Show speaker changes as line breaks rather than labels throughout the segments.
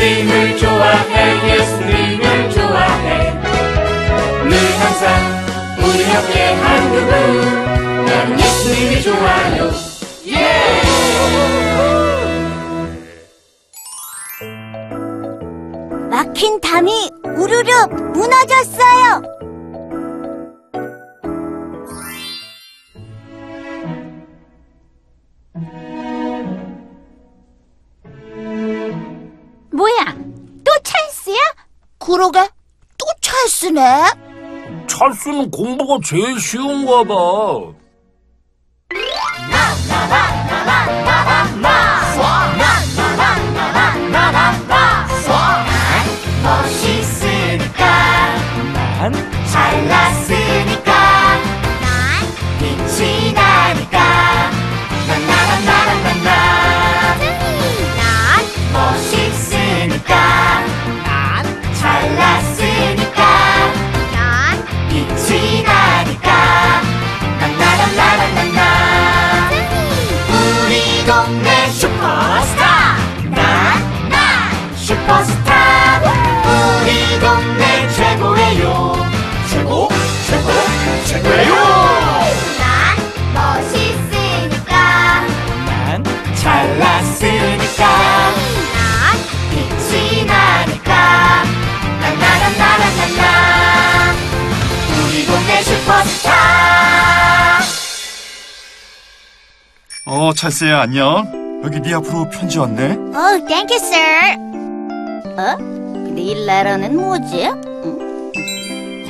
예수님을 좋아해 예수님을 좋아해. 늘 항상 우리 함께 한 그분. 나는 예수님이 좋아요. 예!
막힌 담이 우르르 무너졌어요. 그러게 또 찰스네.
찰스는 공부가 제일 쉬운가 봐.
멋있으니까 난 잘났으
찰스야, 안녕. 여기 네 앞으로 편지 왔네.
어, thank you, sir. 어? 네 레러는 뭐지?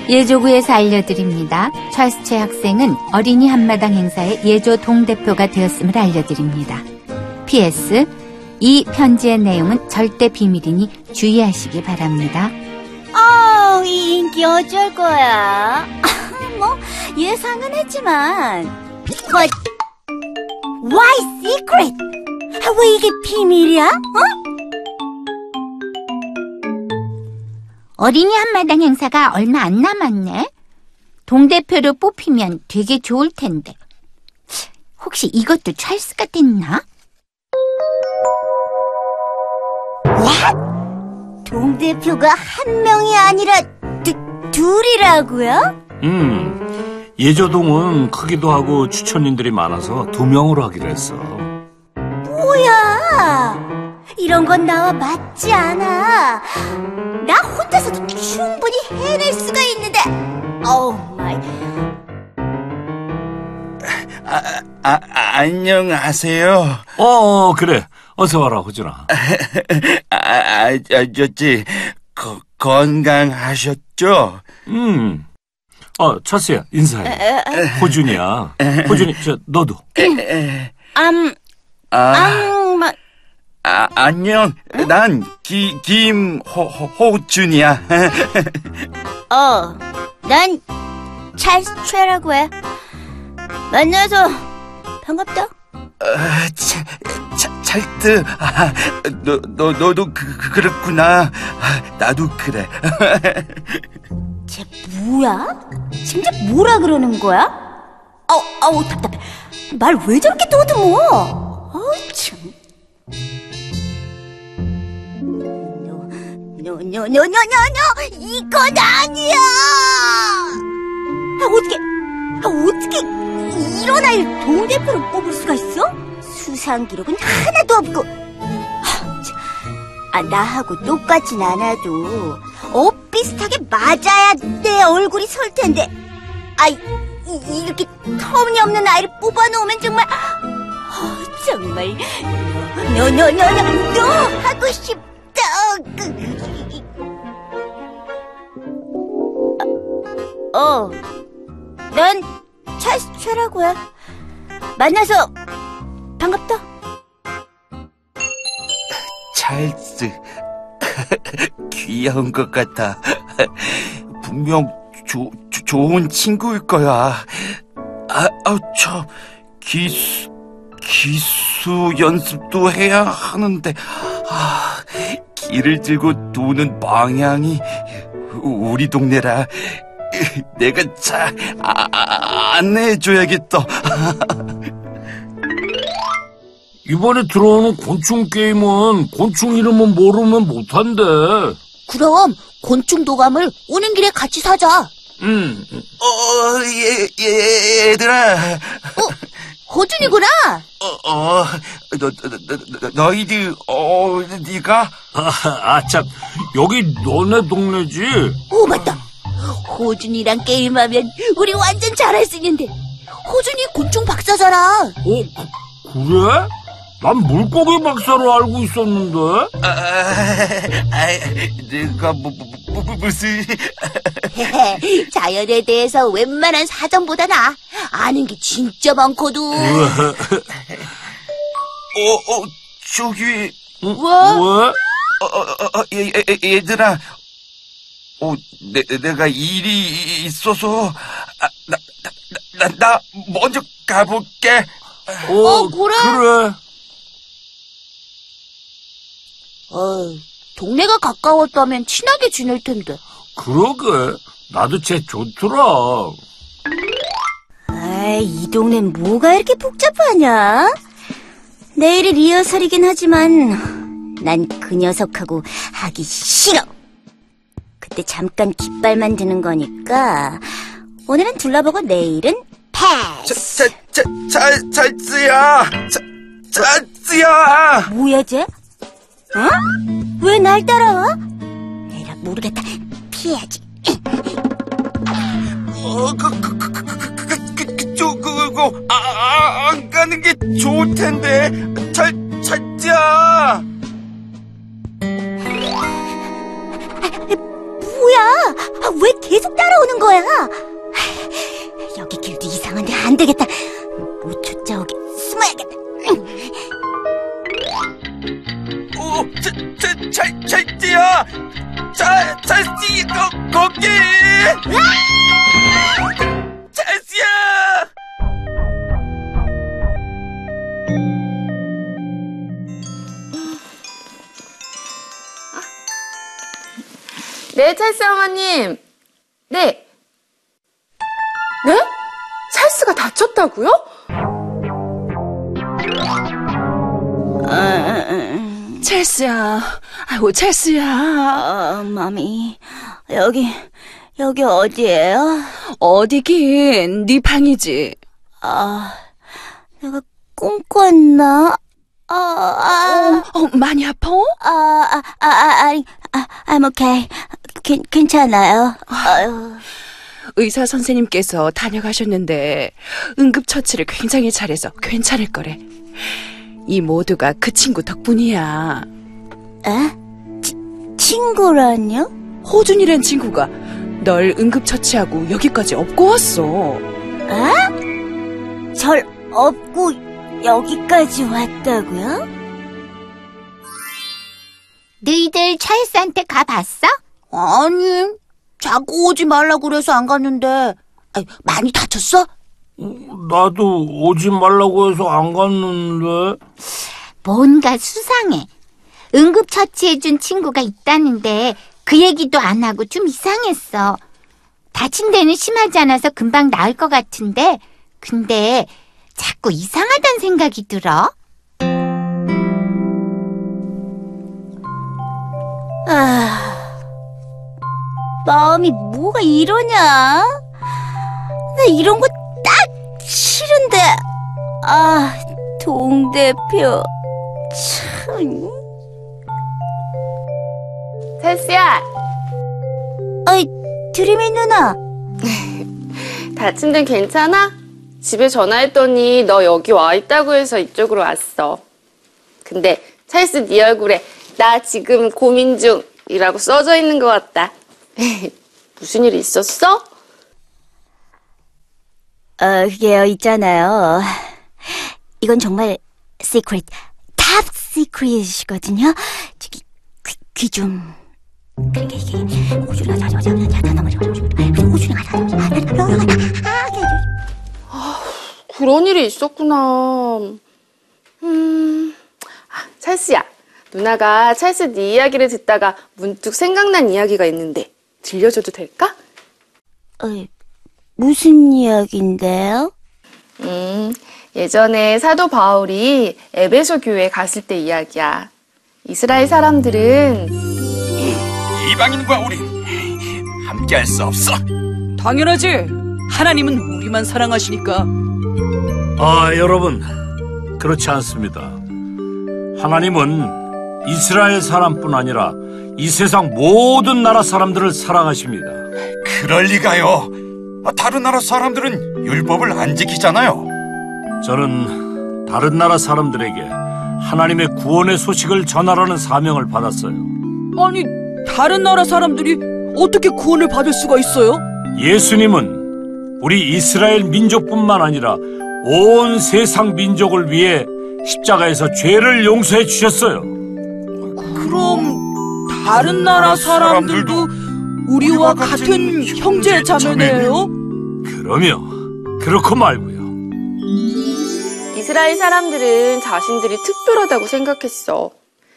예조구에서 알려드립니다. 찰스 최 학생은 어린이 한마당 행사의 예조 동대표가 되었음을 알려드립니다. PS 이 편지의 내용은 절대 비밀이니 주의하시기 바랍니다.
어, 이 인기 어쩔 거야. 뭐, 예상은 했지만. But, why secret? 아, 왜 이게 비밀이야? 어?
어린이 한마당 행사가 얼마 안 남았네. 동대표로 뽑히면 되게 좋을 텐데. 혹시 이것도 찰스가 됐나?
동대표가 한 명이 아니라 두, 둘이라고요?
음, 예조동은 크기도 하고 추천인들이 많아서 두 명으로 하기로 했어.
뭐야? 이런 건 나와 맞지 않아. 나 혼자서도 충분히 해낼 수가 있는데. oh my.
아, 안녕하세요.
어, 어, 그래. 어서 와라, 호준아.
아, 아, 아저씨, 거, 건강하셨죠?
음. 어, 찰스야, 인사해. 호준이야. 호준이, 저, 너도.
암,
아,
암,
아 안녕. 난 기, 김호준이야.
어, 난 찰스 최라고 해. 만나서 반갑다.
아, 차, 차, 찰트. 아, 너, 너, 너도 그, 그, 그렇구나. 아, 나도 그래.
쟤 뭐야? 진짜 뭐라 그러는 거야? 아우, 아우, 답답해. 말 왜 저렇게 더듬어? 어우, 참. 노, 이건 아니야! 아, 어떻게, 아, 어떻게 이런 아이를 동대표로 뽑을 수가 있어? 수상 기록은 하나도 없고. 아, 나하고 똑같진 않아도 엇비슷하게 맞아야 내 얼굴이 설 텐데. 아, 이, 이- 이 렇게 터무니없는 아이를 뽑아놓으면 정말 아, 정말 노노노노노 하고 싶다. 그, 아, 어, 난 찰스 최라고 해. 만나서 반갑다.
찰스. 귀여운 것 같아. 분명 조, 조- 좋은 친구일 거야. 아, 아, 저, 기수, 기수 연습도 해야 하는데, 아, 길을 들고 도는 방향이 우리 동네라. 내가 잘 아, 아, 안내해줘야겠다.
이번에 들어오는 곤충 게임은 곤충 이름은 모르면 못한대.
그럼 곤충 도감을 오는 길에 같이 사자.
음,
어, 얘, 얘, 얘들아.
호준이구나.
어, 어, 너, 너, 너, 너, 너희들, 어, 네가?
아, 아, 참, 여기 너네 동네지?
오, 맞다. 호준이랑 게임하면 우리 완전 잘할 수 있는데. 호준이 곤충 박사잖아.
어, 그, 그래? 난 물고기 박사로 알고 있었는데?
아, 아, 내가 뭐, 뭐, 뭐, 무슨,
자연에 대해서 웬만한 사전보다 나 아는 게 진짜 많거든.
어, 어, 저기,
응?
뭐?
왜?
어, 어, 어, 어, 얘, 얘, 얘들아. 어, 내, 내가 일이 있어서, 아, 나, 나, 나, 나 먼저 가볼게.
어,
어, 그래?
그래.
어, 동네가 가까웠다면 친하게 지낼 텐데.
그러게. 나도 쟤 좋더라.
아이, 이 동네는 뭐가 이렇게 복잡하냐? 내일이 리허설이긴 하지만 난 그 녀석하고 하기 싫어. 그때 잠깐 깃발만 드는 거니까 오늘은 둘러보고 내일은 패스.
자, 자, 자, 자, 찰스야! 자, 찰스야!
뭐야 쟤? 어? 왜 날 따라와? 에라 모르겠다. 피해야지.
어, 그, 그, 그, 그, 그, 그, 그, 그, 그쪽, 그거, 아, 아, 안 가는 게 좋을 텐데. 찰, 찰스야!
뭐야? 아, 왜 계속 따라오는 거야? 여기 길도 이상한데 안 되겠다. 못 쫓아오게 숨어야겠다.
찰, 찰스야! 찰, 찰스, 거, 거기! 찰스야!
네, 찰스 어머님. 네. 네? 찰스가 다쳤다고요?
찰스야, 아이고 찰스야,
어, 마미, 여기, 여기 어디예요?
어디긴 네 방이지.
아, 내가 꿈 꿨나? 아, 아,
어, 많이 아파?
아, 아, 아, 아, 아니, 아, I'm okay. 괜, 괜찮아요. 아유.
의사 선생님께서 다녀가셨는데 응급처치를 굉장히 잘해서 괜찮을 거래. 이 모두가 그 친구 덕분이야.
에? 치, 친구라뇨?
호준이란 친구가 널 응급처치하고 여기까지 업고 왔어.
에? 절 업고 여기까지 왔다고요?
너희들 찰스한테 가봤어?
아니, 자꾸 오지 말라고 그래서 안 갔는데, 아이, 많이 다쳤어?
나도 오지 말라고 해서 안 갔는데.
뭔가 수상해. 응급처치해준 친구가 있다는데 그 얘기도 안 하고 좀 이상했어. 다친 데는 심하지 않아서 금방 나을 것 같은데 근데 자꾸 이상하단 생각이 들어.
아, 마음이 뭐가 이러냐? 나 이런 거딱 싫은데, 아, 동대표, 참.
찰스야,
아이, 드림이 누나,
다친 데는 괜찮아? 집에 전화했더니 너 여기 와 있다고 해서 이쪽으로 왔어. 근데 찰스 네 얼굴에 나 지금 고민 중이라고 써져 있는 것 같다. 무슨 일 있었어?
어, 그게요, 있잖아요. 이건 정말 secret, top secret이거든요. 저기, 귀, 귀 좀. 그러니까 이게, 호주가 자자, 자자, 호주가 자자,
그런 일이 있었구나. 음, 아, 찰스야. 누나가 찰스 네 이야기를 듣다가 문득 생각난 이야기가 있는데 들려줘도 될까?
어, 무슨 이야기인데요?
음, 예전에 사도 바울이 에베소 교회에 갔을 때 이야기야. 이스라엘 사람들은
이방인과 우린 함께할 수 없어.
당연하지. 하나님은 우리만 사랑하시니까.
아, 여러분. 그렇지 않습니다. 하나님은 이스라엘 사람뿐 아니라 이 세상 모든 나라 사람들을 사랑하십니다.
그럴 리가요. 아, 다른 나라 사람들은 율법을 안 지키잖아요.
저는 다른 나라 사람들에게 하나님의 구원의 소식을 전하라는 사명을 받았어요.
아니, 다른 나라 사람들이 어떻게 구원을 받을 수가 있어요?
예수님은 우리 이스라엘 민족뿐만 아니라 온 세상 민족을 위해 십자가에서 죄를 용서해 주셨어요.
그럼 다른 나라 사람들도 우리와 같은 형제 자매네요?
그러며 그렇고 말고요.
이스라엘 사람들은 자신들이 특별하다고 생각했어.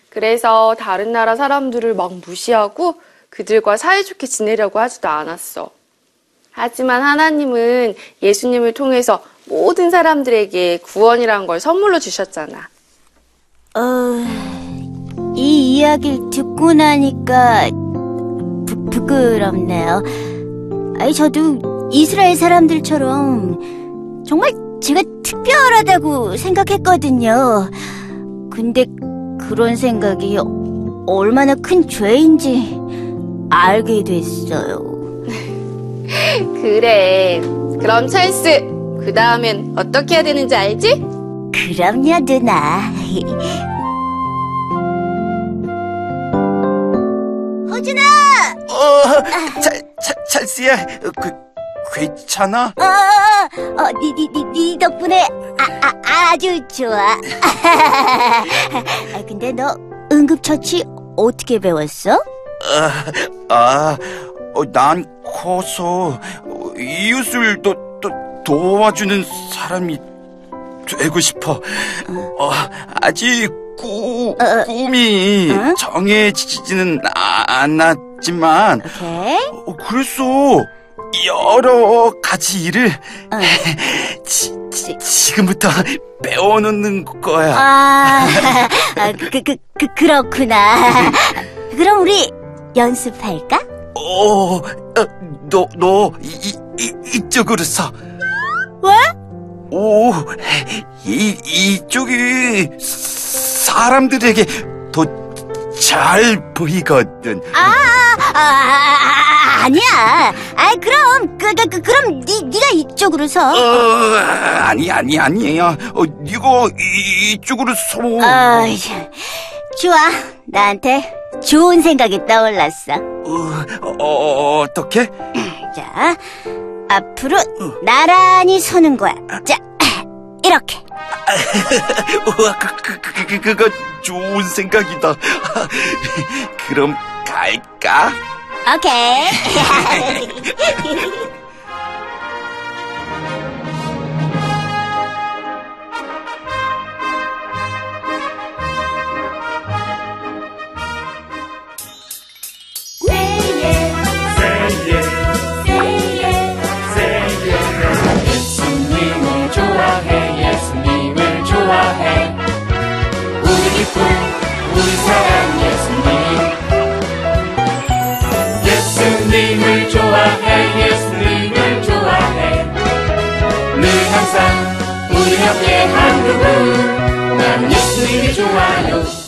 그래서 다른 나라 사람들을 막 무시하고 그들과 사이좋게 지내려고 하지도 않았어. 하지만 하나님은 예수님을 통해서 모든 사람들에게 구원이란 걸 선물로 주셨잖아.
어, 이 이야기를 듣고 나니까 부, 부끄럽네요. 아니, 저도 이스라엘 사람들처럼 정말 제가 특별하다고 생각했거든요. 근데 그런 생각이 얼마나 큰 죄인지 알게 됐어요.
그래. 그럼 찰스, 그 다음엔 어떻게 해야 되는지 알지?
그럼요, 누나. 호준아!
어, 찰, 찰, 찰스야, 그, 괜찮아?
어, 어, 니, 니, 니, 니 덕분에 아, 아, 아주 좋아. 아, 근데 너 응급처치 어떻게 배웠어?
아, 어, 난 커서 어, 이웃을 또, 또 도와주는 사람이 되고 싶어. 어, 아직 꾸, 꿈이
응?
정해지지는 아- 않았 지만,
오케이.
어, 그래서 여러 가지 일을 지, 지, 지금부터 배워놓는 거야.
아, 아, 그, 그, 그, 그, 그렇구나. 그럼 우리 연습할까?
어, 어, 너, 너, 이, 이, 이쪽으로 서.
왜?
오, 이, 이쪽이 사람들에게 더 잘 보이거든.
아, 아, 아, 아니야. 아, 그럼, 그, 그, 그 그 럼 니, 니가 이쪽으로 서.
어, 아니, 아니, 아니야. 어, 네가 이, 이쪽으로 서.
아, 좋아. 나한테 좋은 생각이 떠올랐어.
어, 어, 어떻게?
자, 앞으로 나란히 서는 거야. 자, 이렇게.
우와, 그, 그, 그, 그, 그거 좋은 생각이다. 그럼 갈까?
오케이.
우